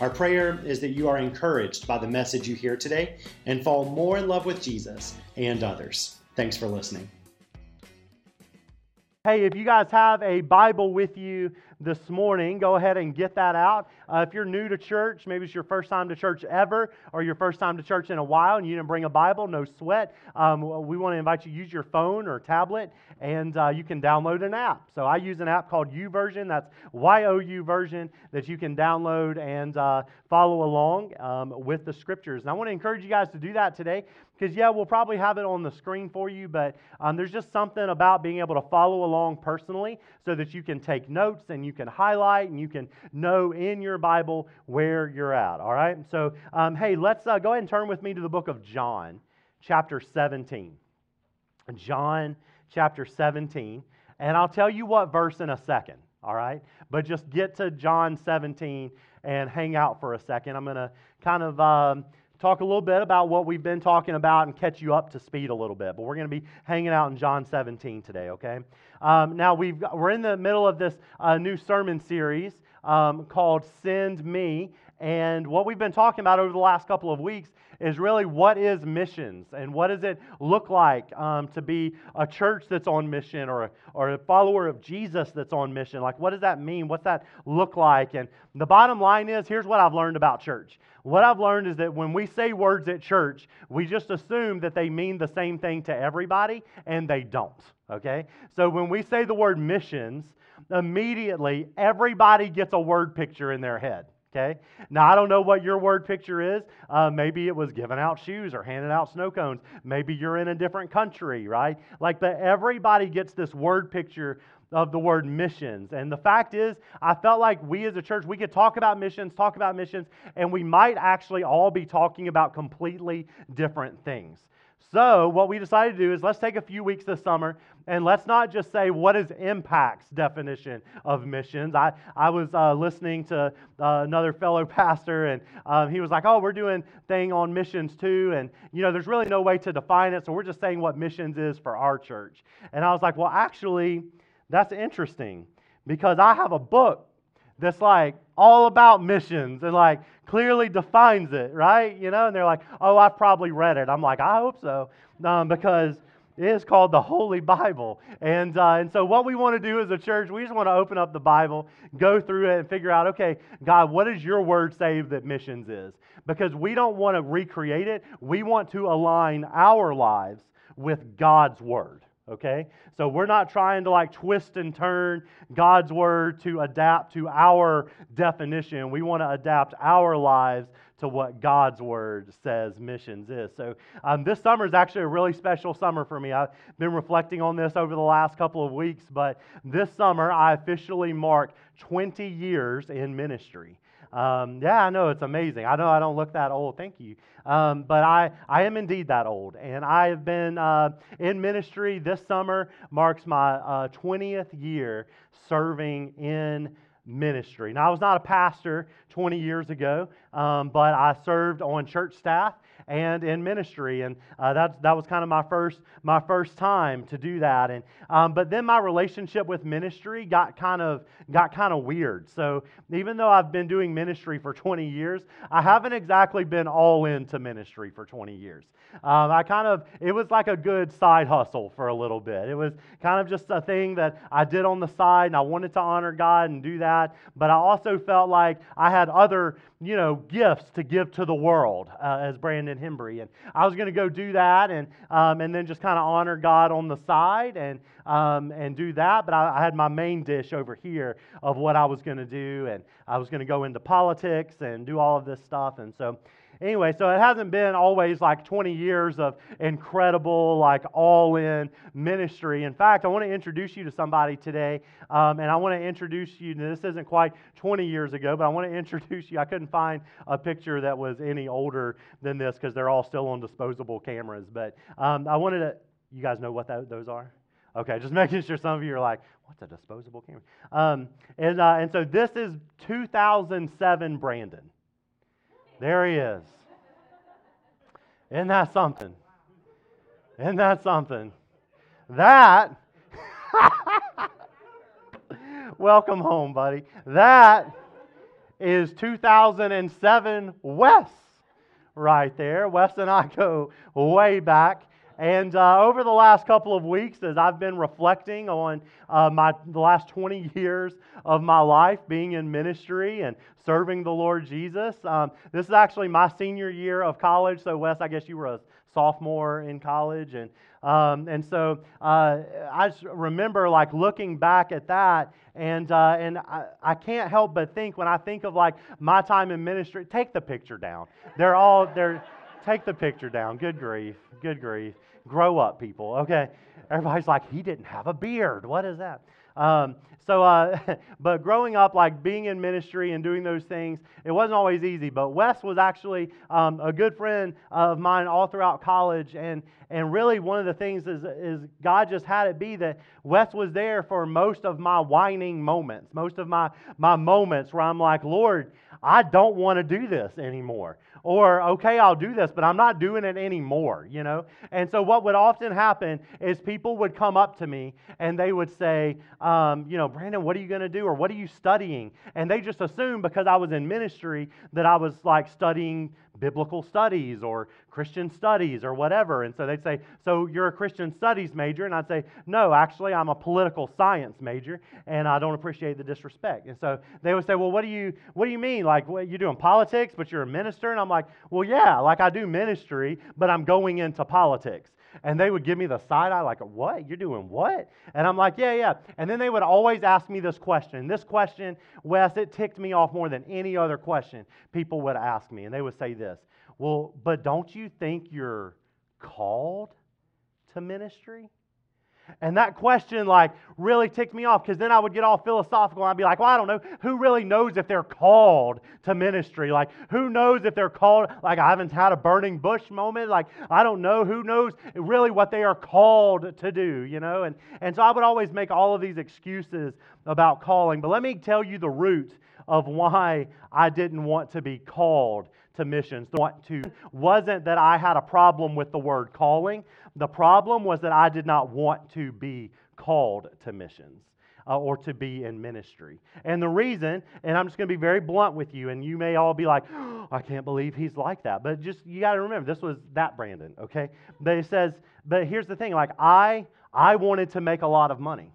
Our prayer is that you are encouraged by the message you hear today and fall more in love with Jesus and others. Thanks for listening. Hey, if you guys have a Bible with you this morning, go ahead and get that out. Uh, if you're new to church, maybe it's your first time to church ever, or your first time to church in a while, and you didn't bring a Bible, no sweat. Um, we want to invite you to use your phone or tablet, and uh, you can download an app. So I use an app called YouVersion. That's Y-O-U version that you can download and uh, follow along um, with the scriptures. And I want to encourage you guys to do that today because, yeah, we'll probably have it on the screen for you, but um, there's just something about being able to follow along personally so that you can take notes and you can highlight and you can know in your Bible where you're at. All right? So, um, hey, let's uh, go ahead and turn with me to the book of John, chapter 17. John, chapter 17. And I'll tell you what verse in a second. All right? But just get to John 17 and hang out for a second. I'm going to kind of. Um, talk a little bit about what we've been talking about and catch you up to speed a little bit. But we're going to be hanging out in John 17 today, okay? Um, now, we've, we're in the middle of this uh, new sermon series um, called Send Me. And what we've been talking about over the last couple of weeks is really what is missions and what does it look like um, to be a church that's on mission or a, or a follower of Jesus that's on mission? Like, what does that mean? What's that look like? And the bottom line is here's what I've learned about church. What I've learned is that when we say words at church, we just assume that they mean the same thing to everybody, and they don't. Okay? So when we say the word missions, immediately everybody gets a word picture in their head. Okay? Now, I don't know what your word picture is. Uh, maybe it was giving out shoes or handing out snow cones. Maybe you're in a different country, right? Like, but everybody gets this word picture of the word missions. And the fact is, I felt like we as a church, we could talk about missions, talk about missions, and we might actually all be talking about completely different things. So, what we decided to do is let's take a few weeks this summer and let's not just say what is impact's definition of missions. I, I was uh, listening to uh, another fellow pastor, and um, he was like, Oh, we're doing thing on missions too. And, you know, there's really no way to define it, so we're just saying what missions is for our church. And I was like, Well, actually, that's interesting because I have a book that's like all about missions and like clearly defines it, right? You know, and they're like, oh, I've probably read it. I'm like, I hope so, um, because it is called the Holy Bible. And, uh, and so, what we want to do as a church, we just want to open up the Bible, go through it, and figure out, okay, God, what does your word say that missions is? Because we don't want to recreate it, we want to align our lives with God's word okay? So we're not trying to like twist and turn God's word to adapt to our definition. We want to adapt our lives to what God's word says missions is. So um, this summer is actually a really special summer for me. I've been reflecting on this over the last couple of weeks, but this summer I officially mark 20 years in ministry. Um, yeah, I know it's amazing. I know I don't look that old. Thank you. Um, but I, I am indeed that old. And I have been uh, in ministry this summer, marks my uh, 20th year serving in ministry. Now, I was not a pastor 20 years ago, um, but I served on church staff and in ministry, and uh, that that was kind of my first my first time to do that. And um, but then my relationship with ministry got kind of got kind of weird. So even though I've been doing ministry for 20 years, I haven't exactly been all into ministry for 20 years. Um, I kind of it was like a good side hustle for a little bit. It was kind of just a thing that I did on the side, and I wanted to honor God and do that. But I also felt like I had other you know, gifts to give to the world, uh, as Brandon Hembry. And I was going to go do that and, um, and then just kind of honor God on the side and, um, and do that. But I, I, had my main dish over here of what I was going to do. And I was going to go into politics and do all of this stuff. And so anyway, so it hasn't been always like 20 years of incredible, like all in ministry. In fact, I want to introduce you to somebody today, um, and I want to introduce you. This isn't quite 20 years ago, but I want to introduce you. I couldn't find a picture that was any older than this because they're all still on disposable cameras. But um, I wanted to, you guys know what that, those are? Okay, just making sure some of you are like, what's a disposable camera? Um, and, uh, and so this is 2007 Brandon. There he is. Isn't that something? Isn't that something? That, welcome home, buddy. That is 2007 Wes right there. Wes and I go way back. And uh, over the last couple of weeks, as I've been reflecting on uh, my, the last 20 years of my life being in ministry and serving the Lord Jesus, um, this is actually my senior year of college. So, Wes, I guess you were a sophomore in college. And, um, and so uh, I just remember like looking back at that and, uh, and I, I, can't help but think when I think of like my time in ministry, take the picture down. They're all, they're, take the picture down. Good grief, good grief. Grow up, people, okay? Everybody's like, he didn't have a beard. What is that? Um, so, uh, but growing up, like being in ministry and doing those things, it wasn't always easy. But Wes was actually um, a good friend of mine all throughout college. And, and really, one of the things is, is God just had it be that Wes was there for most of my whining moments, most of my, my moments where I'm like, Lord, I don't want to do this anymore. Or, okay, I'll do this, but I'm not doing it anymore, you know? And so, what would often happen is people would come up to me and they would say, um, you know, Brandon, what are you going to do? Or what are you studying? And they just assumed because I was in ministry that I was like studying biblical studies or Christian studies or whatever. And so they'd say, So you're a Christian studies major? And I'd say, No, actually, I'm a political science major, and I don't appreciate the disrespect. And so they would say, Well, what do you, what do you mean? Like, what, you're doing politics, but you're a minister? And I'm like, Well, yeah, like I do ministry, but I'm going into politics. And they would give me the side eye, like, what? You're doing what? And I'm like, yeah, yeah. And then they would always ask me this question. This question, Wes, it ticked me off more than any other question people would ask me. And they would say this Well, but don't you think you're called to ministry? And that question, like, really ticked me off because then I would get all philosophical and I'd be like, well, I don't know. Who really knows if they're called to ministry? Like, who knows if they're called? Like, I haven't had a burning bush moment. Like, I don't know. Who knows really what they are called to do, you know? And, and so I would always make all of these excuses about calling. But let me tell you the root of why I didn't want to be called to missions. Want to wasn't that I had a problem with the word calling. The problem was that I did not want to be called to missions. Uh, or to be in ministry. And the reason, and I'm just going to be very blunt with you, and you may all be like, oh, I can't believe he's like that. But just, you got to remember, this was that Brandon, okay? But it says, but here's the thing like, I, I wanted to make a lot of money.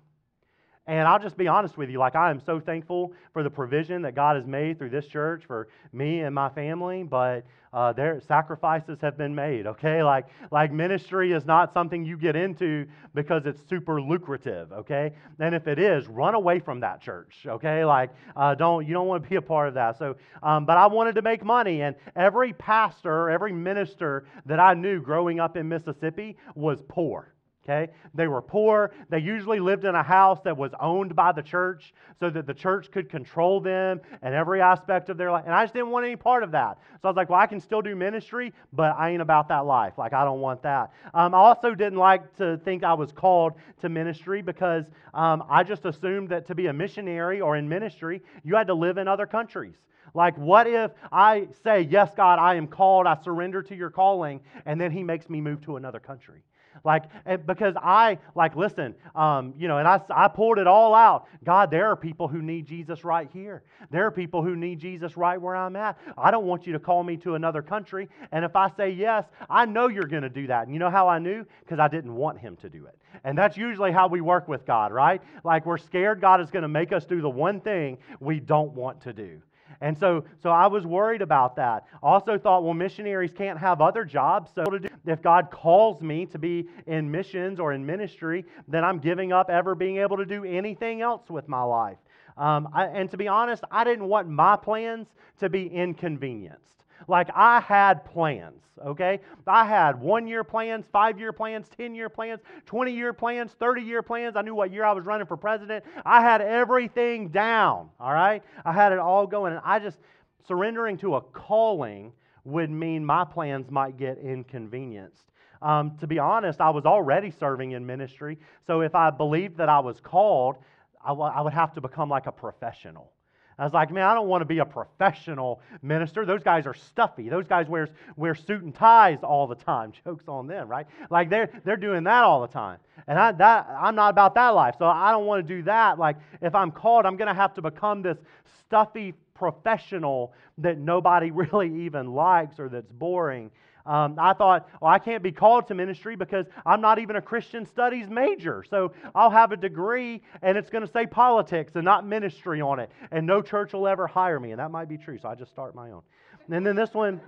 And I'll just be honest with you, like I am so thankful for the provision that God has made through this church for me and my family, but uh, there sacrifices have been made. Okay, like like ministry is not something you get into because it's super lucrative. Okay, and if it is, run away from that church. Okay, like uh, don't you don't want to be a part of that. So, um, but I wanted to make money, and every pastor, every minister that I knew growing up in Mississippi was poor. Okay? They were poor. They usually lived in a house that was owned by the church so that the church could control them and every aspect of their life. And I just didn't want any part of that. So I was like, well, I can still do ministry, but I ain't about that life. Like, I don't want that. Um, I also didn't like to think I was called to ministry because um, I just assumed that to be a missionary or in ministry, you had to live in other countries. Like, what if I say, Yes, God, I am called, I surrender to your calling, and then He makes me move to another country? Like, because I, like, listen, um, you know, and I, I poured it all out. God, there are people who need Jesus right here. There are people who need Jesus right where I'm at. I don't want you to call me to another country. And if I say yes, I know you're going to do that. And you know how I knew? Because I didn't want him to do it. And that's usually how we work with God, right? Like, we're scared God is going to make us do the one thing we don't want to do. And so, so I was worried about that. Also thought, well, missionaries can't have other jobs. So if God calls me to be in missions or in ministry, then I'm giving up ever being able to do anything else with my life. Um, I, and to be honest, I didn't want my plans to be inconvenienced. Like I had plans, okay? I had one year plans, five year plans, 10 year plans, 20 year plans, 30 year plans. I knew what year I was running for president. I had everything down, all right? I had it all going. And I just, surrendering to a calling would mean my plans might get inconvenienced. Um, to be honest, I was already serving in ministry. So if I believed that I was called, I, w- I would have to become like a professional. I was like, man, I don't want to be a professional minister. Those guys are stuffy. Those guys wear, wear suit and ties all the time. Jokes on them, right? Like they're, they're doing that all the time. And I, that, I'm not about that life. So I don't want to do that. Like if I'm called, I'm going to have to become this stuffy professional that nobody really even likes or that's boring. Um, I thought, well, I can't be called to ministry because I'm not even a Christian studies major. So I'll have a degree and it's going to say politics and not ministry on it. And no church will ever hire me. And that might be true. So I just start my own. And then this one,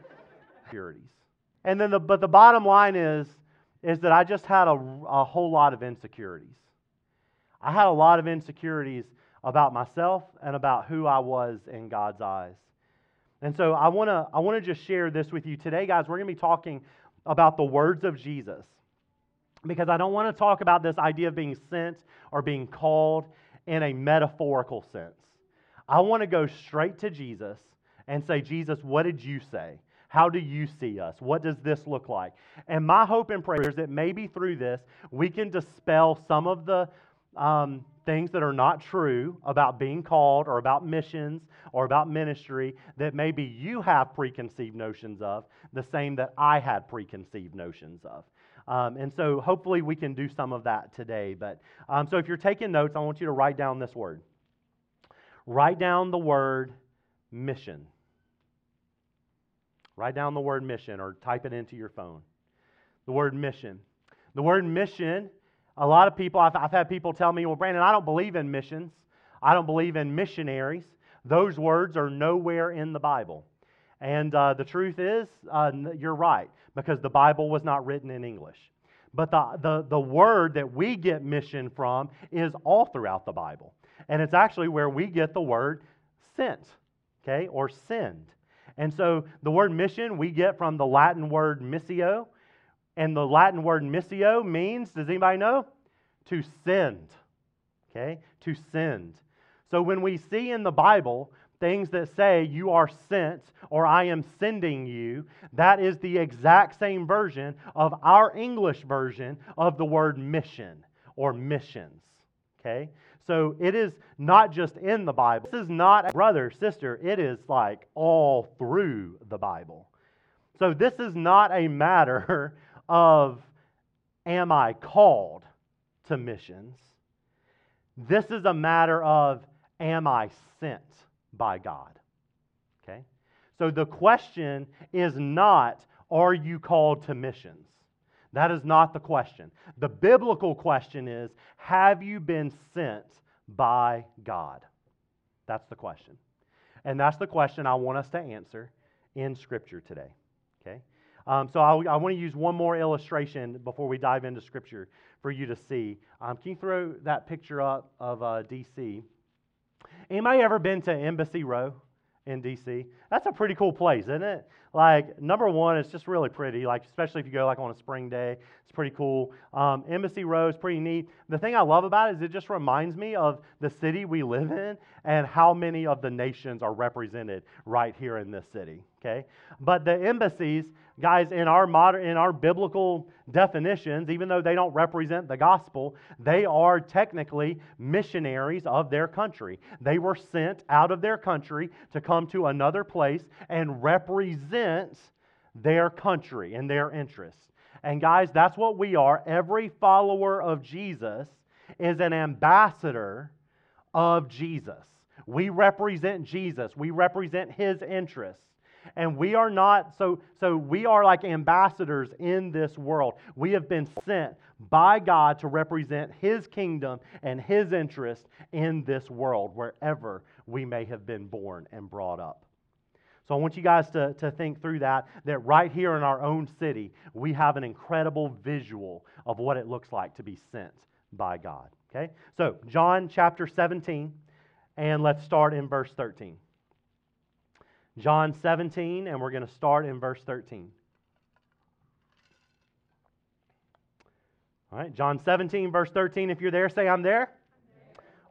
purities. And then the, but the bottom line is, is that I just had a, a whole lot of insecurities. I had a lot of insecurities about myself and about who I was in God's eyes. And so I want to I want to just share this with you today guys. We're going to be talking about the words of Jesus. Because I don't want to talk about this idea of being sent or being called in a metaphorical sense. I want to go straight to Jesus and say, Jesus, what did you say? How do you see us? What does this look like? And my hope and prayer is that maybe through this, we can dispel some of the um, things that are not true about being called or about missions or about ministry that maybe you have preconceived notions of, the same that I had preconceived notions of. Um, and so hopefully we can do some of that today. But um, so if you're taking notes, I want you to write down this word. Write down the word mission. Write down the word mission or type it into your phone. The word mission. The word mission a lot of people, I've, I've had people tell me, well, Brandon, I don't believe in missions. I don't believe in missionaries. Those words are nowhere in the Bible. And uh, the truth is, uh, you're right, because the Bible was not written in English. But the, the, the word that we get mission from is all throughout the Bible. And it's actually where we get the word sent, okay, or send. And so the word mission we get from the Latin word missio, and the Latin word missio means, does anybody know? To send. Okay? To send. So when we see in the Bible things that say you are sent or I am sending you, that is the exact same version of our English version of the word mission or missions. Okay? So it is not just in the Bible. This is not, brother, sister, it is like all through the Bible. So this is not a matter of am I called to missions? This is a matter of am I sent by God? Okay? So the question is not are you called to missions? That is not the question. The biblical question is have you been sent by God? That's the question. And that's the question I want us to answer in Scripture today. Okay? Um, so I, I want to use one more illustration before we dive into Scripture for you to see. Um, can you throw that picture up of uh, D.C.? Anybody ever been to Embassy Row in D.C.? That's a pretty cool place, isn't it? Like number one, it's just really pretty. Like especially if you go like on a spring day, it's pretty cool. Um, Embassy Row is pretty neat. The thing I love about it is it just reminds me of the city we live in and how many of the nations are represented right here in this city. Okay, but the embassies guys, in our modern, in our biblical definitions, even though they don't represent the gospel, they are technically missionaries of their country. They were sent out of their country to come to another place and represent their country and their interests. And guys, that's what we are. Every follower of Jesus is an ambassador of Jesus. We represent Jesus. We represent his interests. And we are not, so, so we are like ambassadors in this world. We have been sent by God to represent His kingdom and His interest in this world, wherever we may have been born and brought up. So I want you guys to, to think through that, that right here in our own city, we have an incredible visual of what it looks like to be sent by God. Okay? So, John chapter 17, and let's start in verse 13. John 17, and we're going to start in verse 13. All right, John 17, verse 13. If you're there, say, I'm there.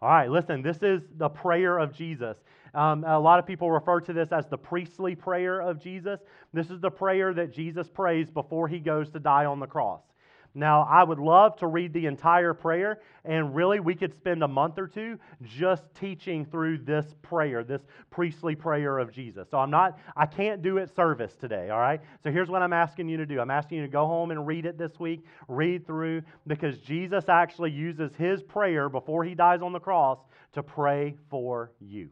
All right, listen, this is the prayer of Jesus. Um, a lot of people refer to this as the priestly prayer of Jesus. This is the prayer that Jesus prays before he goes to die on the cross. Now, I would love to read the entire prayer, and really, we could spend a month or two just teaching through this prayer, this priestly prayer of Jesus. So, I'm not, I can't do it service today, all right? So, here's what I'm asking you to do I'm asking you to go home and read it this week, read through, because Jesus actually uses his prayer before he dies on the cross to pray for you.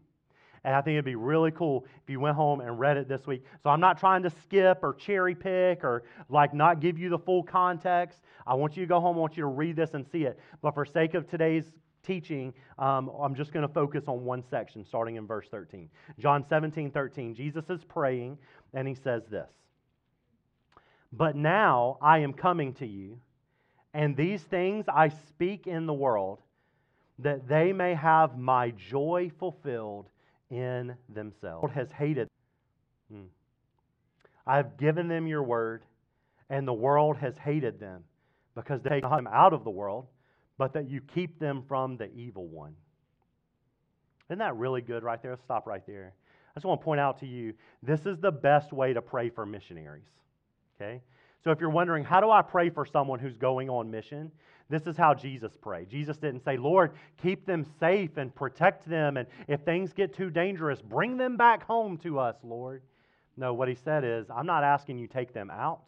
And I think it'd be really cool if you went home and read it this week. So I'm not trying to skip or cherry pick or like not give you the full context. I want you to go home. I want you to read this and see it. But for sake of today's teaching, um, I'm just going to focus on one section starting in verse 13. John 17, 13. Jesus is praying and he says this But now I am coming to you, and these things I speak in the world, that they may have my joy fulfilled in themselves. has hated. Hmm. I have given them your word, and the world has hated them because they take them out of the world, but that you keep them from the evil one. Isn't that really good right there? Let's stop right there. I just want to point out to you this is the best way to pray for missionaries. Okay? So if you're wondering, how do I pray for someone who's going on mission? This is how Jesus prayed. Jesus didn't say, Lord, keep them safe and protect them. And if things get too dangerous, bring them back home to us, Lord. No, what he said is, I'm not asking you take them out.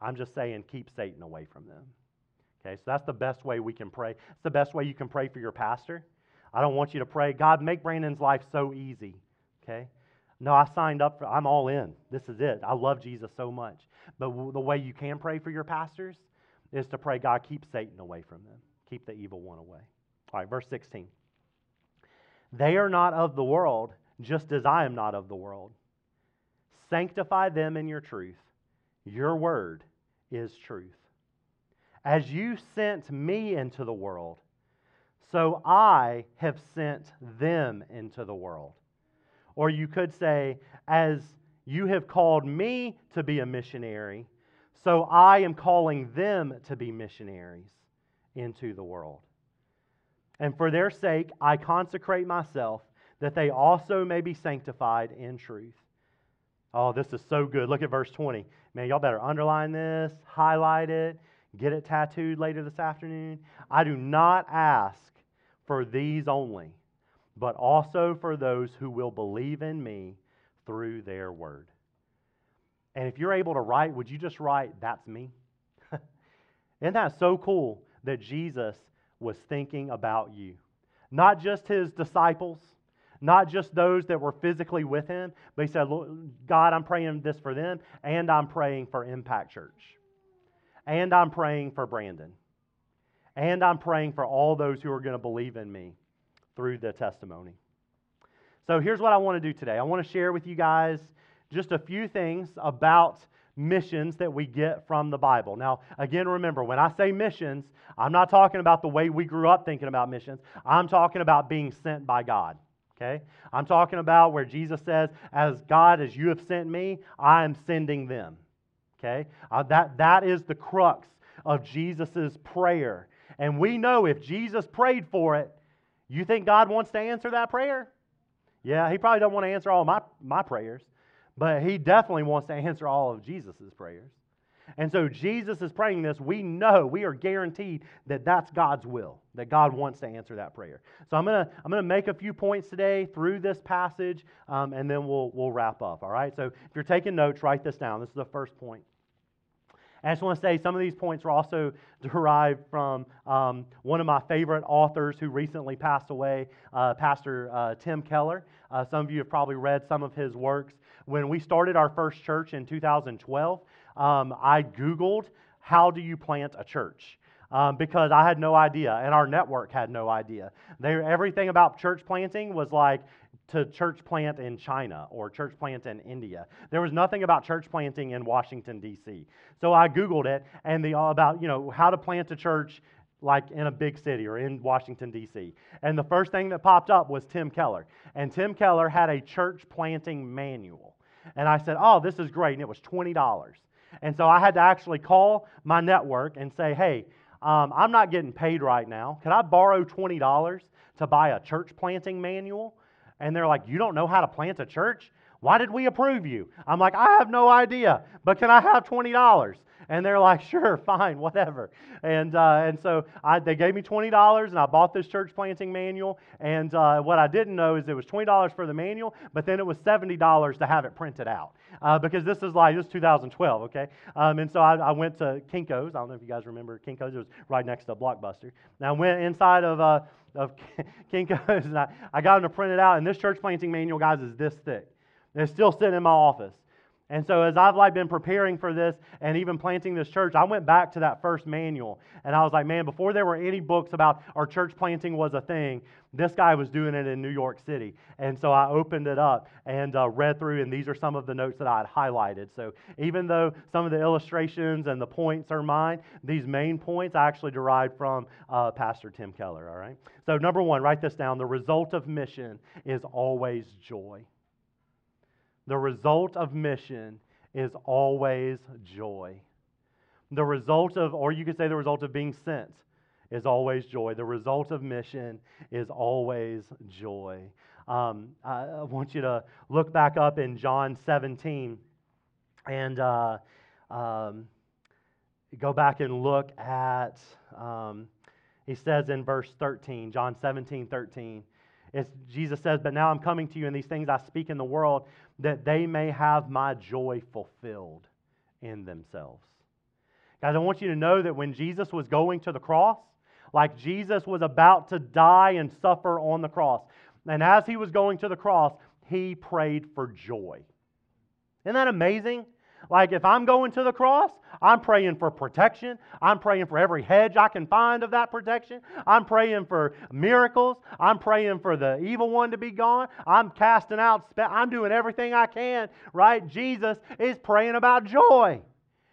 I'm just saying keep Satan away from them. Okay, so that's the best way we can pray. It's the best way you can pray for your pastor. I don't want you to pray, God, make Brandon's life so easy. Okay? No, I signed up for, I'm all in. This is it. I love Jesus so much. But the way you can pray for your pastors is to pray, God, keep Satan away from them, keep the evil one away. All right, verse 16. They are not of the world, just as I am not of the world. Sanctify them in your truth. Your word is truth. As you sent me into the world, so I have sent them into the world. Or you could say, as you have called me to be a missionary, so I am calling them to be missionaries into the world. And for their sake, I consecrate myself that they also may be sanctified in truth. Oh, this is so good. Look at verse 20. Man, y'all better underline this, highlight it, get it tattooed later this afternoon. I do not ask for these only, but also for those who will believe in me through their word. And if you're able to write, would you just write, That's me? Isn't that so cool that Jesus was thinking about you? Not just his disciples, not just those that were physically with him, but he said, God, I'm praying this for them, and I'm praying for Impact Church, and I'm praying for Brandon, and I'm praying for all those who are going to believe in me through the testimony. So here's what I want to do today I want to share with you guys just a few things about missions that we get from the Bible. Now, again, remember, when I say missions, I'm not talking about the way we grew up thinking about missions. I'm talking about being sent by God. Okay? I'm talking about where Jesus says, As God, as you have sent me, I am sending them. Okay? Uh, that, that is the crux of Jesus' prayer. And we know if Jesus prayed for it, you think God wants to answer that prayer? Yeah, he probably don't want to answer all my, my prayers. But he definitely wants to answer all of Jesus' prayers. And so Jesus is praying this. We know, we are guaranteed that that's God's will, that God wants to answer that prayer. So I'm going to I'm to make a few points today through this passage, um, and then we'll, we'll wrap up. All right? So if you're taking notes, write this down. This is the first point. I just want to say some of these points are also derived from um, one of my favorite authors who recently passed away, uh, Pastor uh, Tim Keller. Uh, some of you have probably read some of his works. When we started our first church in 2012, um, I Googled, How do you plant a church? Um, because I had no idea, and our network had no idea. They, everything about church planting was like to church plant in China or church plant in India. There was nothing about church planting in Washington D.C. So I googled it and the all about you know how to plant a church like in a big city or in Washington, D.C. And the first thing that popped up was Tim Keller. And Tim Keller had a church planting manual. And I said, Oh, this is great. And it was $20. And so I had to actually call my network and say, Hey, um, I'm not getting paid right now. Can I borrow $20 to buy a church planting manual? And they're like, You don't know how to plant a church? Why did we approve you? I'm like, I have no idea, but can I have $20? And they're like, sure, fine, whatever. And, uh, and so I, they gave me $20 and I bought this church planting manual. And uh, what I didn't know is it was $20 for the manual, but then it was $70 to have it printed out. Uh, because this is like, this is 2012, okay? Um, and so I, I, went to Kinko's. I don't know if you guys remember Kinko's. It was right next to Blockbuster. Now I went inside of, uh, of Kinko's and I, I got them to print it out. And this church planting manual, guys, is this thick. It's still sitting in my office. And so as I've like been preparing for this and even planting this church, I went back to that first manual and I was like, man, before there were any books about our church planting was a thing, this guy was doing it in New York City. And so I opened it up and uh, read through, and these are some of the notes that I had highlighted. So even though some of the illustrations and the points are mine, these main points I actually derived from uh, Pastor Tim Keller. All right. So number one, write this down: the result of mission is always joy. The result of mission is always joy. The result of, or you could say the result of being sent, is always joy. The result of mission is always joy. Um, I want you to look back up in John 17 and uh, um, go back and look at, um, he says in verse 13, John 17, 13. It's, Jesus says, But now I'm coming to you, and these things I speak in the world, that they may have my joy fulfilled in themselves. Guys, I want you to know that when Jesus was going to the cross, like Jesus was about to die and suffer on the cross, and as he was going to the cross, he prayed for joy. Isn't that amazing? Like if I'm going to the cross, I'm praying for protection. I'm praying for every hedge I can find of that protection. I'm praying for miracles. I'm praying for the evil one to be gone. I'm casting out, I'm doing everything I can, right? Jesus is praying about joy.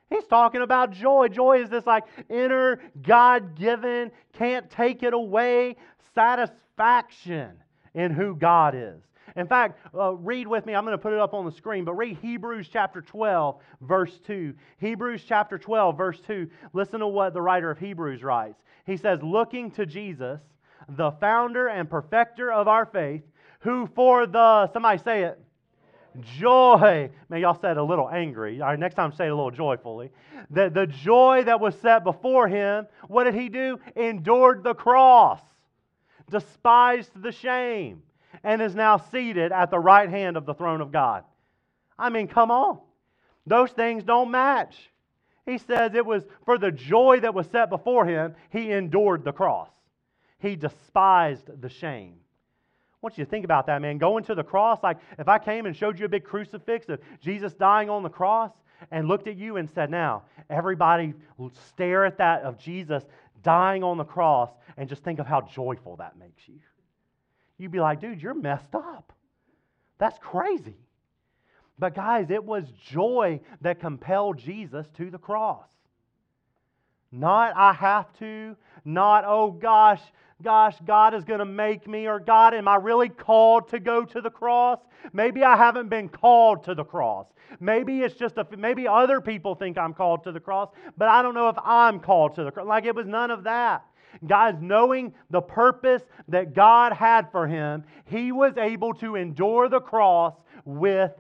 He's talking about joy. Joy is this like inner, God given, can't take it away satisfaction in who God is. In fact, uh, read with me. I'm going to put it up on the screen, but read Hebrews chapter 12, verse 2. Hebrews chapter 12, verse 2. Listen to what the writer of Hebrews writes. He says, Looking to Jesus, the founder and perfecter of our faith, who for the, somebody say it, joy. Man, y'all said a little angry. All right, next time say it a little joyfully. The, the joy that was set before him, what did he do? Endured the cross, despised the shame and is now seated at the right hand of the throne of God. I mean, come on. Those things don't match. He says it was for the joy that was set before him, he endured the cross. He despised the shame. I want you to think about that, man. Going to the cross, like if I came and showed you a big crucifix of Jesus dying on the cross and looked at you and said, Now, everybody stare at that of Jesus dying on the cross and just think of how joyful that makes you you'd be like, dude, you're messed up. That's crazy. But guys, it was joy that compelled Jesus to the cross. Not, I have to. Not, oh gosh, gosh, God is going to make me. Or, God, am I really called to go to the cross? Maybe I haven't been called to the cross. Maybe it's just a, maybe other people think I'm called to the cross, but I don't know if I'm called to the cross. Like it was none of that. Guys, knowing the purpose that God had for him, he was able to endure the cross with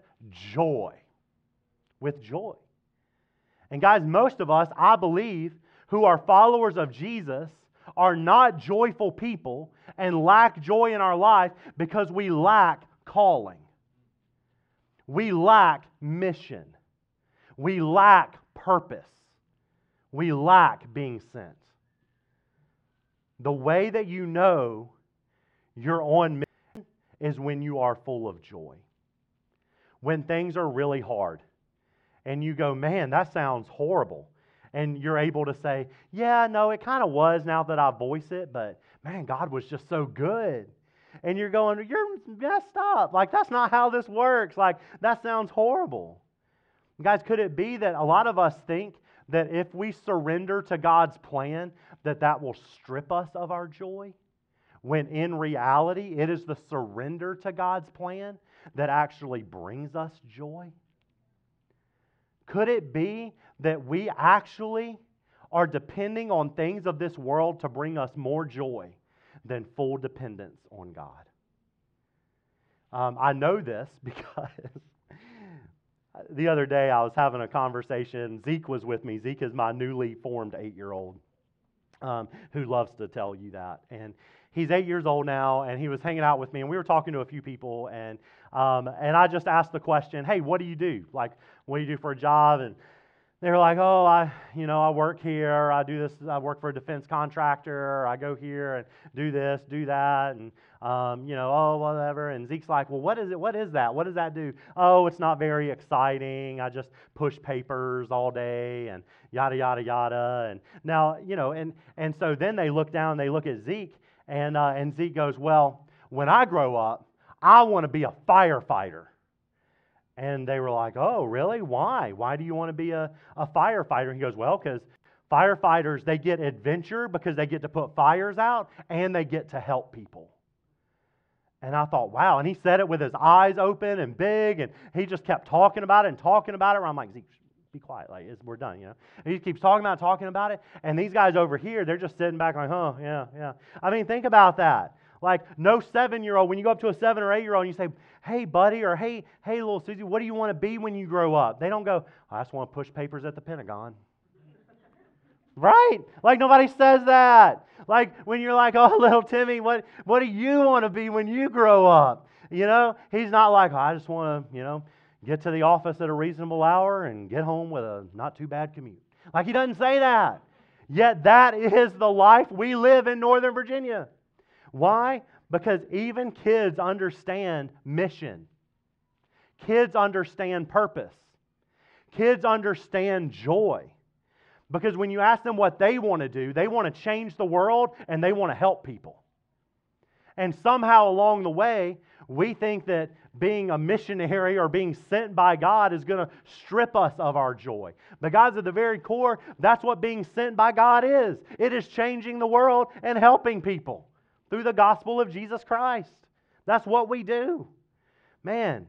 joy. With joy. And guys, most of us, I believe, who are followers of Jesus, are not joyful people and lack joy in our life because we lack calling. We lack mission. We lack purpose. We lack being sent. The way that you know you're on mission is when you are full of joy. When things are really hard and you go, man, that sounds horrible. And you're able to say, yeah, no, it kind of was now that I voice it, but man, God was just so good. And you're going, you're messed up. Like, that's not how this works. Like, that sounds horrible. Guys, could it be that a lot of us think that if we surrender to God's plan, that that will strip us of our joy, when in reality, it is the surrender to God's plan that actually brings us joy. Could it be that we actually are depending on things of this world to bring us more joy than full dependence on God? Um, I know this because the other day I was having a conversation. Zeke was with me. Zeke is my newly formed eight year old um, who loves to tell you that. And he's eight years old now, and he was hanging out with me, and we were talking to a few people, and um, and I just asked the question, "Hey, what do you do? Like, what do you do for a job?" And they were like, "Oh, I, you know, I work here. I do this. I work for a defense contractor. I go here and do this, do that, and um, you know, oh, whatever." And Zeke's like, "Well, what is it? What is that? What does that do?" Oh, it's not very exciting. I just push papers all day and yada yada yada. And now, you know, and and so then they look down. They look at Zeke, and, uh, and Zeke goes, Well, when I grow up, I want to be a firefighter. And they were like, Oh, really? Why? Why do you want to be a, a firefighter? And he goes, Well, because firefighters, they get adventure because they get to put fires out and they get to help people. And I thought, wow. And he said it with his eyes open and big, and he just kept talking about it and talking about it. I'm like, Zeke, be quiet. Like, we're done, you know. And he keeps talking about it, talking about it. And these guys over here, they're just sitting back like, huh, yeah, yeah. I mean, think about that. Like, no seven year old, when you go up to a seven or eight year old and you say, hey, buddy, or hey, hey, little Susie, what do you want to be when you grow up? They don't go, I just want to push papers at the Pentagon. right? Like, nobody says that. Like, when you're like, oh, little Timmy, what, what do you want to be when you grow up? You know, he's not like, oh, I just want to, you know, get to the office at a reasonable hour and get home with a not too bad commute. Like he doesn't say that. Yet that is the life we live in Northern Virginia. Why? Because even kids understand mission. Kids understand purpose. Kids understand joy. Because when you ask them what they want to do, they want to change the world and they want to help people. And somehow along the way, we think that being a missionary or being sent by God is going to strip us of our joy. But guys, at the very core, that's what being sent by God is it is changing the world and helping people through the gospel of Jesus Christ. That's what we do. Man,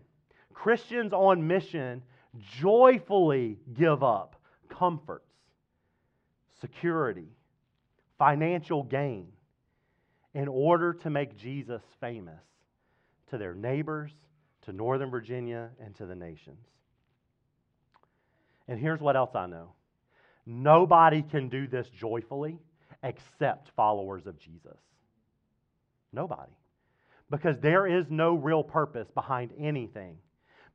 Christians on mission joyfully give up comforts, security, financial gain in order to make Jesus famous to their neighbors, to Northern Virginia, and to the nations. And here's what else I know nobody can do this joyfully except followers of Jesus. Nobody. Because there is no real purpose behind anything,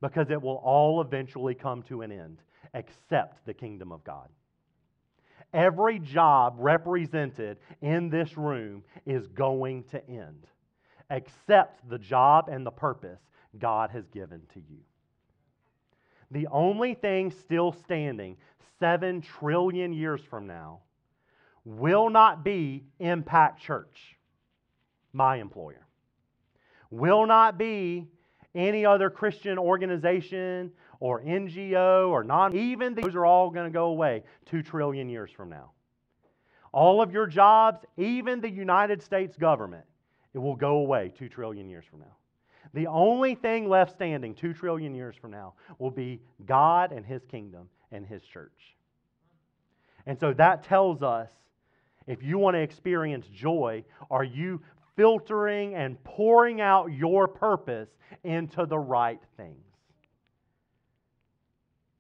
because it will all eventually come to an end except the kingdom of God. Every job represented in this room is going to end, except the job and the purpose God has given to you. The only thing still standing seven trillion years from now will not be Impact Church, my employer. Will not be any other Christian organization or NGO or non, even those are all going to go away two trillion years from now. All of your jobs, even the United States government, it will go away two trillion years from now. The only thing left standing two trillion years from now will be God and His kingdom and His church. And so that tells us if you want to experience joy, are you filtering and pouring out your purpose into the right things?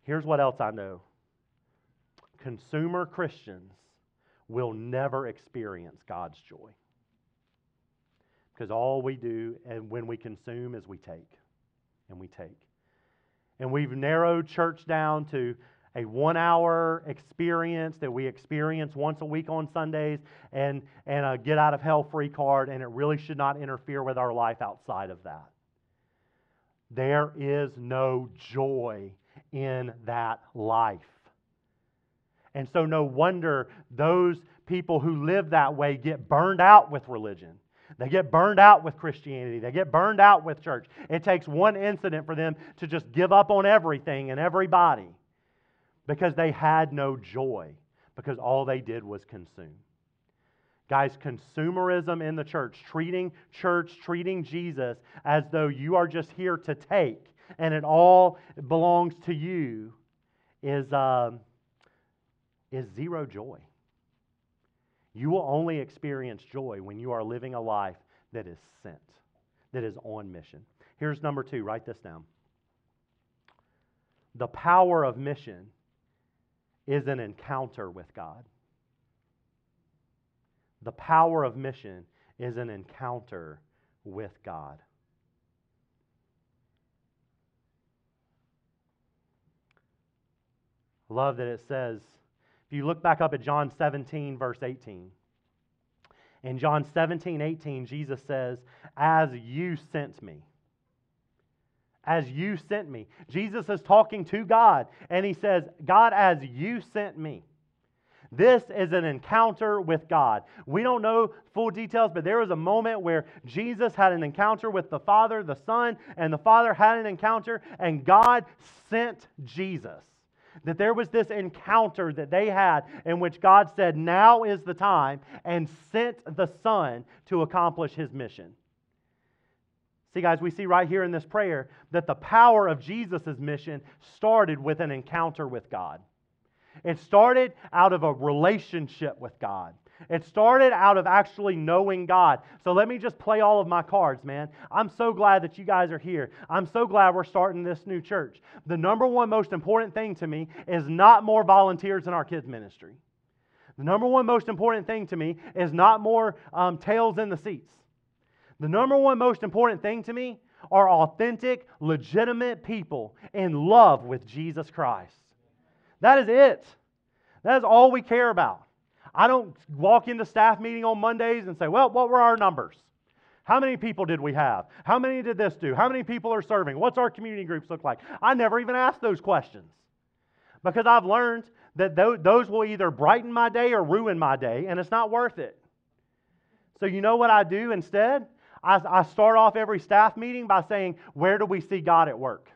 Here's what else I know consumer Christians will never experience God's joy. Because all we do and when we consume is we take and we take. And we've narrowed church down to a one hour experience that we experience once a week on Sundays and, and a get out of hell free card, and it really should not interfere with our life outside of that. There is no joy in that life. And so, no wonder those people who live that way get burned out with religion. They get burned out with Christianity. They get burned out with church. It takes one incident for them to just give up on everything and everybody because they had no joy, because all they did was consume. Guys, consumerism in the church, treating church, treating Jesus as though you are just here to take and it all belongs to you, is, um, is zero joy. You will only experience joy when you are living a life that is sent, that is on mission. Here's number two write this down. The power of mission is an encounter with God. The power of mission is an encounter with God. I love that it says, if you look back up at John 17, verse 18, in John 17, 18, Jesus says, As you sent me. As you sent me. Jesus is talking to God, and he says, God, as you sent me. This is an encounter with God. We don't know full details, but there was a moment where Jesus had an encounter with the Father, the Son, and the Father had an encounter, and God sent Jesus. That there was this encounter that they had in which God said, Now is the time, and sent the Son to accomplish his mission. See, guys, we see right here in this prayer that the power of Jesus' mission started with an encounter with God. It started out of a relationship with God. It started out of actually knowing God. So let me just play all of my cards, man. I'm so glad that you guys are here. I'm so glad we're starting this new church. The number one most important thing to me is not more volunteers in our kids' ministry. The number one most important thing to me is not more um, tails in the seats. The number one most important thing to me are authentic, legitimate people in love with Jesus Christ. That is it. That is all we care about. I don't walk into staff meeting on Mondays and say, well, what were our numbers? How many people did we have? How many did this do? How many people are serving? What's our community groups look like? I never even ask those questions because I've learned that those will either brighten my day or ruin my day, and it's not worth it. So, you know what I do instead? I, I start off every staff meeting by saying, Where do we see God at work?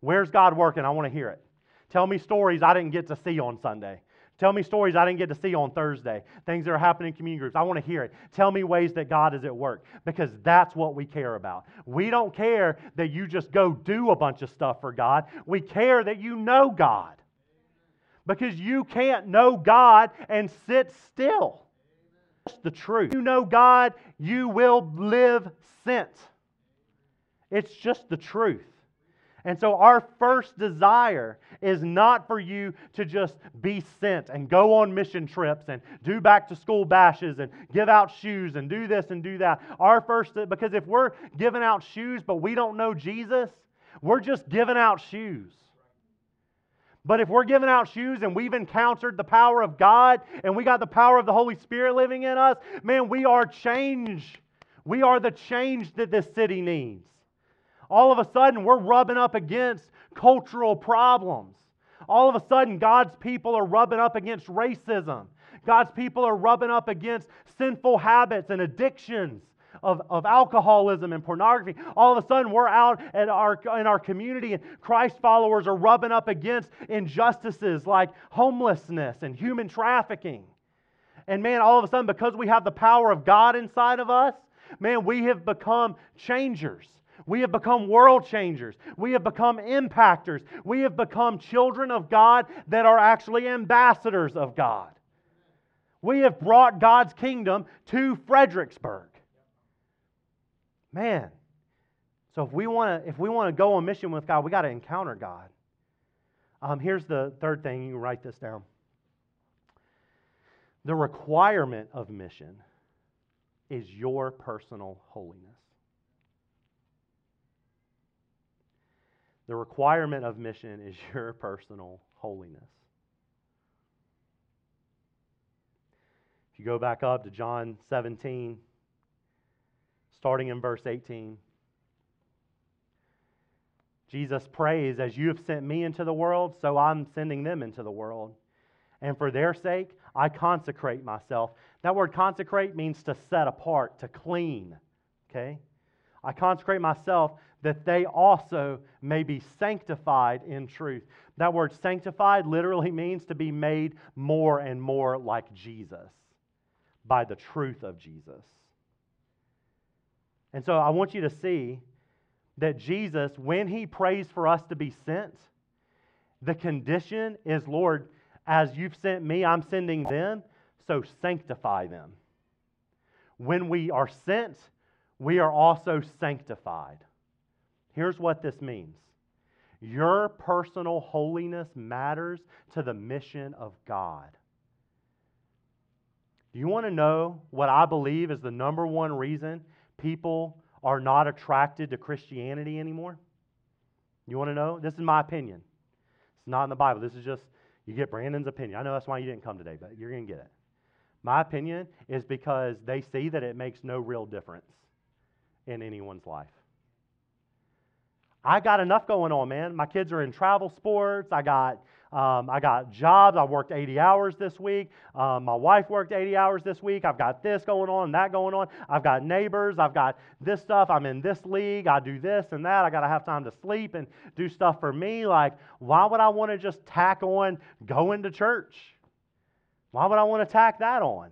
Where's God working? I want to hear it. Tell me stories I didn't get to see on Sunday. Tell me stories I didn't get to see on Thursday. Things that are happening in community groups. I want to hear it. Tell me ways that God is at work because that's what we care about. We don't care that you just go do a bunch of stuff for God. We care that you know God because you can't know God and sit still. The truth. You know God, you will live sent. It's just the truth. And so, our first desire is not for you to just be sent and go on mission trips and do back to school bashes and give out shoes and do this and do that. Our first, because if we're giving out shoes but we don't know Jesus, we're just giving out shoes. But if we're giving out shoes and we've encountered the power of God and we got the power of the Holy Spirit living in us, man, we are change. We are the change that this city needs all of a sudden we're rubbing up against cultural problems. All of a sudden, God's people are rubbing up against racism. God's people are rubbing up against sinful habits and addictions of, of alcoholism and pornography. All of a sudden, we're out at our, in our community, and Christ followers are rubbing up against injustices like homelessness and human trafficking. And man, all of a sudden, because we have the power of God inside of us, man, we have become changers. We have become world changers. We have become impactors. We have become children of God that are actually ambassadors of God. We have brought God's kingdom to Fredericksburg. Man. So if we want to if we want to go on mission with God, we got to encounter God. Um, here's the third thing. You write this down. The requirement of mission is your personal holiness. The requirement of mission is your personal holiness. If you go back up to John 17, starting in verse 18, Jesus prays, As you have sent me into the world, so I'm sending them into the world. And for their sake, I consecrate myself. That word consecrate means to set apart, to clean. Okay? I consecrate myself that they also may be sanctified in truth. That word sanctified literally means to be made more and more like Jesus by the truth of Jesus. And so I want you to see that Jesus, when he prays for us to be sent, The condition is, Lord, as you've sent me, I'm sending them, so sanctify them. When we are sent, we are also sanctified. Here's what this means your personal holiness matters to the mission of God. Do you want to know what I believe is the number one reason people are not attracted to Christianity anymore? You want to know? This is my opinion. It's not in the Bible. This is just, you get Brandon's opinion. I know that's why you didn't come today, but you're going to get it. My opinion is because they see that it makes no real difference in anyone's life. I got enough going on, man. My kids are in travel sports. I got um, I got jobs. I worked 80 hours this week. Um, my wife worked 80 hours this week. I've got this going on that going on. I've got neighbors. I've got this stuff. I'm in this league. I do this and that. I got to have time to sleep and do stuff for me. Like, why would I want to just tack on going to church? Why would I want to tack that on?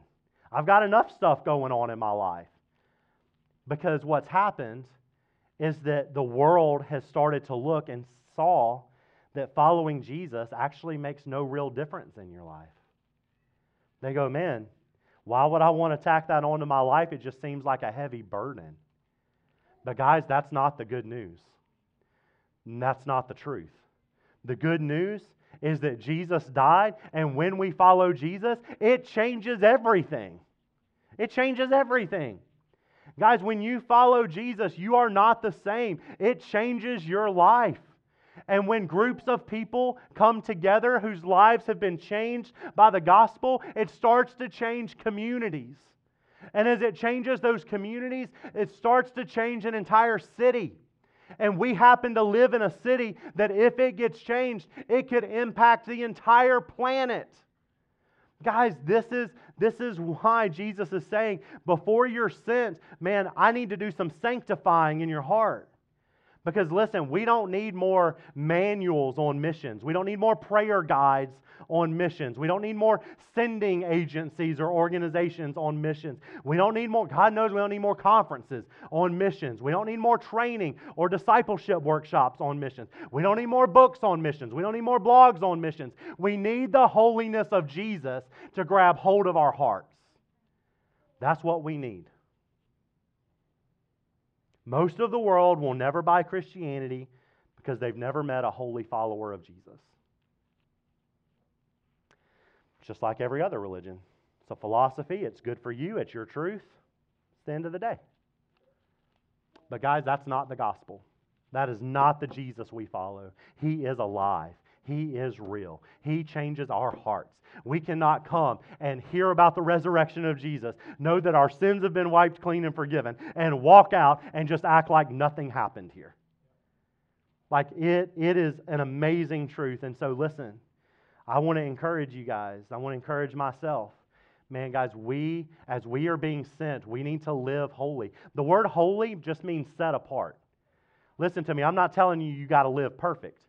I've got enough stuff going on in my life. Because what's happened is that the world has started to look and saw that following Jesus actually makes no real difference in your life. They go, man, why would I want to tack that onto my life? It just seems like a heavy burden. But, guys, that's not the good news. And that's not the truth. The good news is that Jesus died, and when we follow Jesus, it changes everything. It changes everything. Guys, when you follow Jesus, you are not the same. It changes your life. And when groups of people come together whose lives have been changed by the gospel, it starts to change communities. And as it changes those communities, it starts to change an entire city. And we happen to live in a city that, if it gets changed, it could impact the entire planet. Guys, this is, this is why Jesus is saying, before you're sent, man, I need to do some sanctifying in your heart. Because listen, we don't need more manuals on missions. We don't need more prayer guides on missions. We don't need more sending agencies or organizations on missions. We don't need more, God knows we don't need more conferences on missions. We don't need more training or discipleship workshops on missions. We don't need more books on missions. We don't need more blogs on missions. We need the holiness of Jesus to grab hold of our hearts. That's what we need. Most of the world will never buy Christianity because they've never met a holy follower of Jesus just like every other religion. It's a philosophy, it's good for you, it's your truth. It's the end of the day. But, guys, that's not the gospel. That is not the Jesus we follow. He is alive. He is real. He changes our hearts. We cannot come and hear about the resurrection of Jesus, know that our sins have been wiped clean and forgiven, and walk out and just act like nothing happened here. Like it, it is an amazing truth. And so, listen, I want to encourage you guys. I want to encourage myself. Man, guys, we, as we are being sent, we need to live holy. The word holy just means set apart. Listen to me, I'm not telling you you got to live perfect.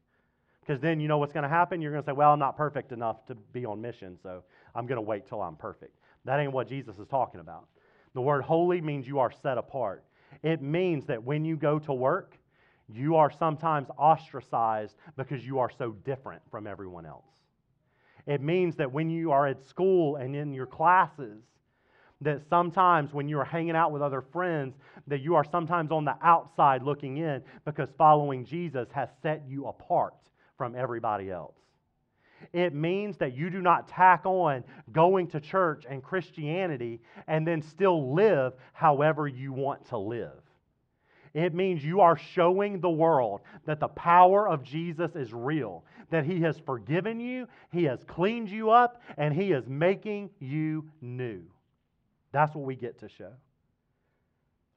Because then you know what's going to happen? You're going to say, well, I'm not perfect enough to be on mission, so I'm going to wait till I'm perfect. That ain't what Jesus is talking about. The word holy means you are set apart. It means that when you go to work, you are sometimes ostracized because you are so different from everyone else. It means that when you are at school and in your classes, that sometimes when you're hanging out with other friends, that you are sometimes on the outside looking in because following Jesus has set you apart from everybody else. It means that you do not tack on going to church and Christianity and then still live however you want to live. It means you are showing the world that the power of Jesus is real, that He has forgiven you, He has cleaned you up, and He is making you new. That's what we get to show.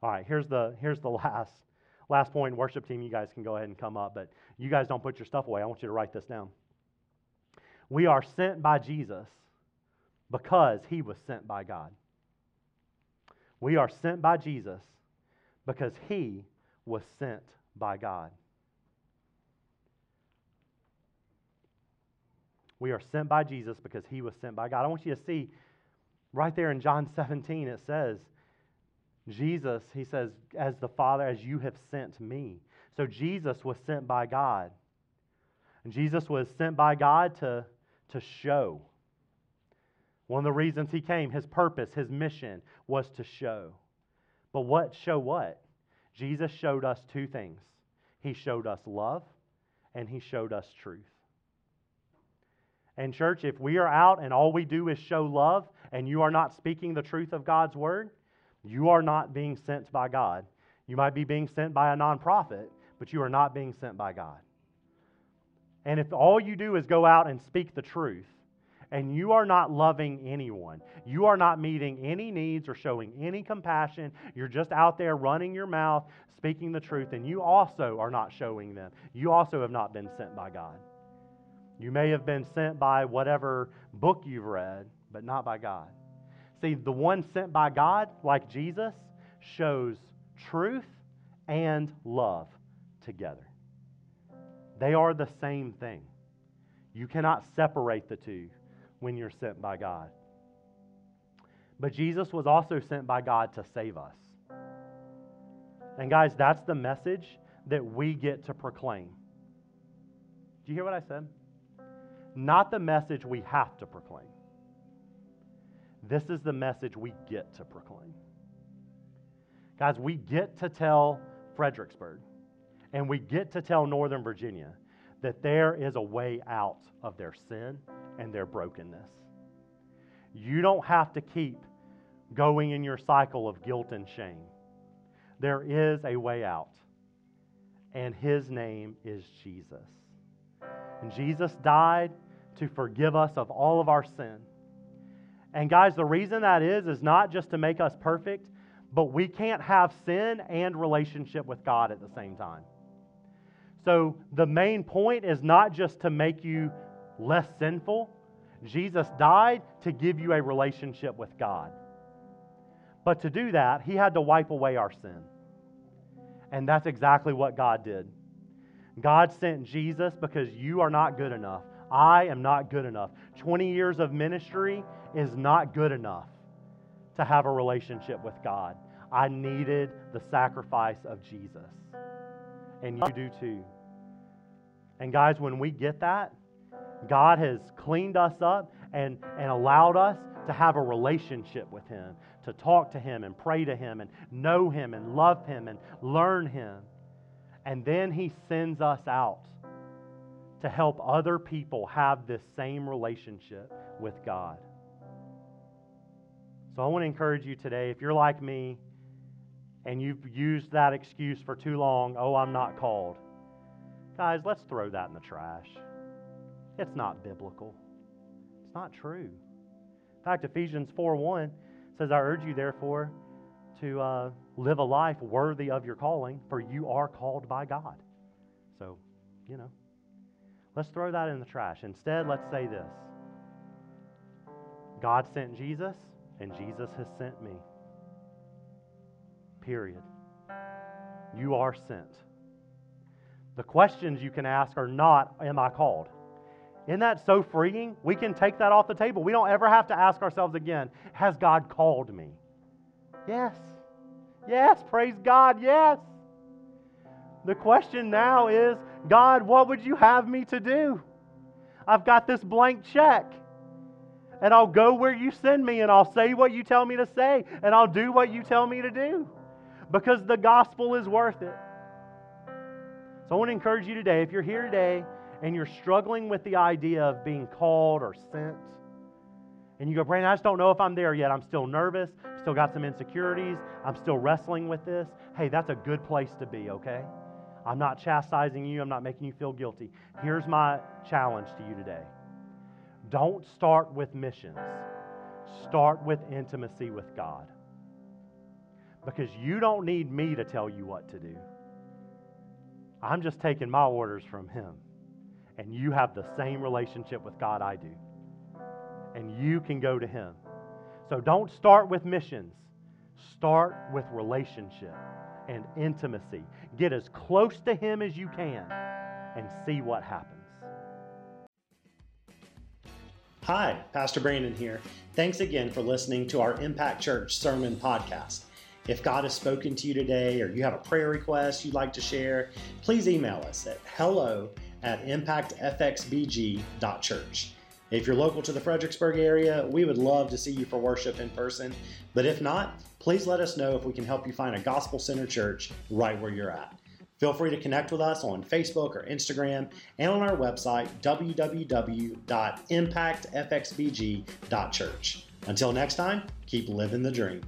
All right, here's the, here's the last, last point. Worship team, you guys can go ahead and come up, but you guys don't put your stuff away. I want you to write this down. We are sent by Jesus because He was sent by God. We are sent by Jesus because he was sent by God. We are sent by Jesus because he was sent by God. I want you to see right there in John 17, it says, Jesus, he says, as the Father, as you have sent me. So Jesus was sent by God. And Jesus was sent by God to, to show. One of the reasons he came, his purpose, his mission was to show. But what show what? Jesus showed us two things. He showed us love and he showed us truth. And, church, if we are out and all we do is show love and you are not speaking the truth of God's word, you are not being sent by God. You might be being sent by a nonprofit, but you are not being sent by God. And if all you do is go out and speak the truth, and you are not loving anyone, you are not meeting any needs or showing any compassion, you're just out there running your mouth, speaking the truth, and you also are not showing them. You also have not been sent by God. You may have been sent by whatever book you've read, but not by God. See, the one sent by God, like Jesus, shows truth and love together. They are the same thing. You cannot separate the two when you're sent by God. But Jesus was also sent by God to save us. And guys, that's the message that we get to proclaim. Do you hear what I said? Not the message we have to proclaim. This is the message we get to proclaim. Guys, we get to tell Fredericksburg and we get to tell Northern Virginia that there is a way out of their sin and their brokenness. You don't have to keep going in your cycle of guilt and shame. There is a way out, and his name is Jesus. And Jesus died to forgive us of all of our sin. And guys, the reason that is is not just to make us perfect, but we can't have sin and relationship with God at the same time. So the main point is not just to make you less sinful. Jesus died to give you a relationship with God. But to do that, he had to wipe away our sin. And that's exactly what God did. God sent Jesus because you are not good enough. I am not good enough. 20 years of ministry is not good enough to have a relationship with God. I needed the sacrifice of Jesus. And you do too. And guys, when we get that, God has cleaned us up and, and allowed us to have a relationship with Him, to talk to Him and pray to Him and know Him and love Him and learn Him. And then He sends us out to help other people have this same relationship with God. So I want to encourage you today if you're like me and you've used that excuse for too long, oh, I'm not called. Guys, let's throw that in the trash. It's not biblical. It's not true. In fact, Ephesians 4 1 says, I urge you, therefore, to uh, live a life worthy of your calling, for you are called by God. So, you know, let's throw that in the trash. Instead, let's say this God sent Jesus, and Jesus has sent me. Period. You are sent. The questions you can ask are not, Am I called? Isn't that so freeing? We can take that off the table. We don't ever have to ask ourselves again, Has God called me? Yes. Yes. Praise God. Yes. The question now is God, what would you have me to do? I've got this blank check. And I'll go where you send me, and I'll say what you tell me to say, and I'll do what you tell me to do because the gospel is worth it. So I want to encourage you today if you're here today and you're struggling with the idea of being called or sent, and you go, Brandon, I just don't know if I'm there yet. I'm still nervous, still got some insecurities, I'm still wrestling with this. Hey, that's a good place to be, okay? I'm not chastising you, I'm not making you feel guilty. Here's my challenge to you today don't start with missions, start with intimacy with God. Because you don't need me to tell you what to do. I'm just taking my orders from Him and you have the same relationship with God I do. And you can go to Him. So don't start with missions, start with relationship and intimacy. Get as close to Him as you can and see what happens. Hi, Pastor Brandon here. Thanks again for listening to our Impact Church Sermon Podcast. If God has spoken to you today or you have a prayer request you'd like to share, please email us at hello at impactfxbg.church. If you're local to the Fredericksburg area, we would love to see you for worship in person. But if not, please let us know if we can help you find a gospel centered church right where you're at. Feel free to connect with us on Facebook or Instagram and on our website, www.impactfxbg.church. Until next time, keep living the dream.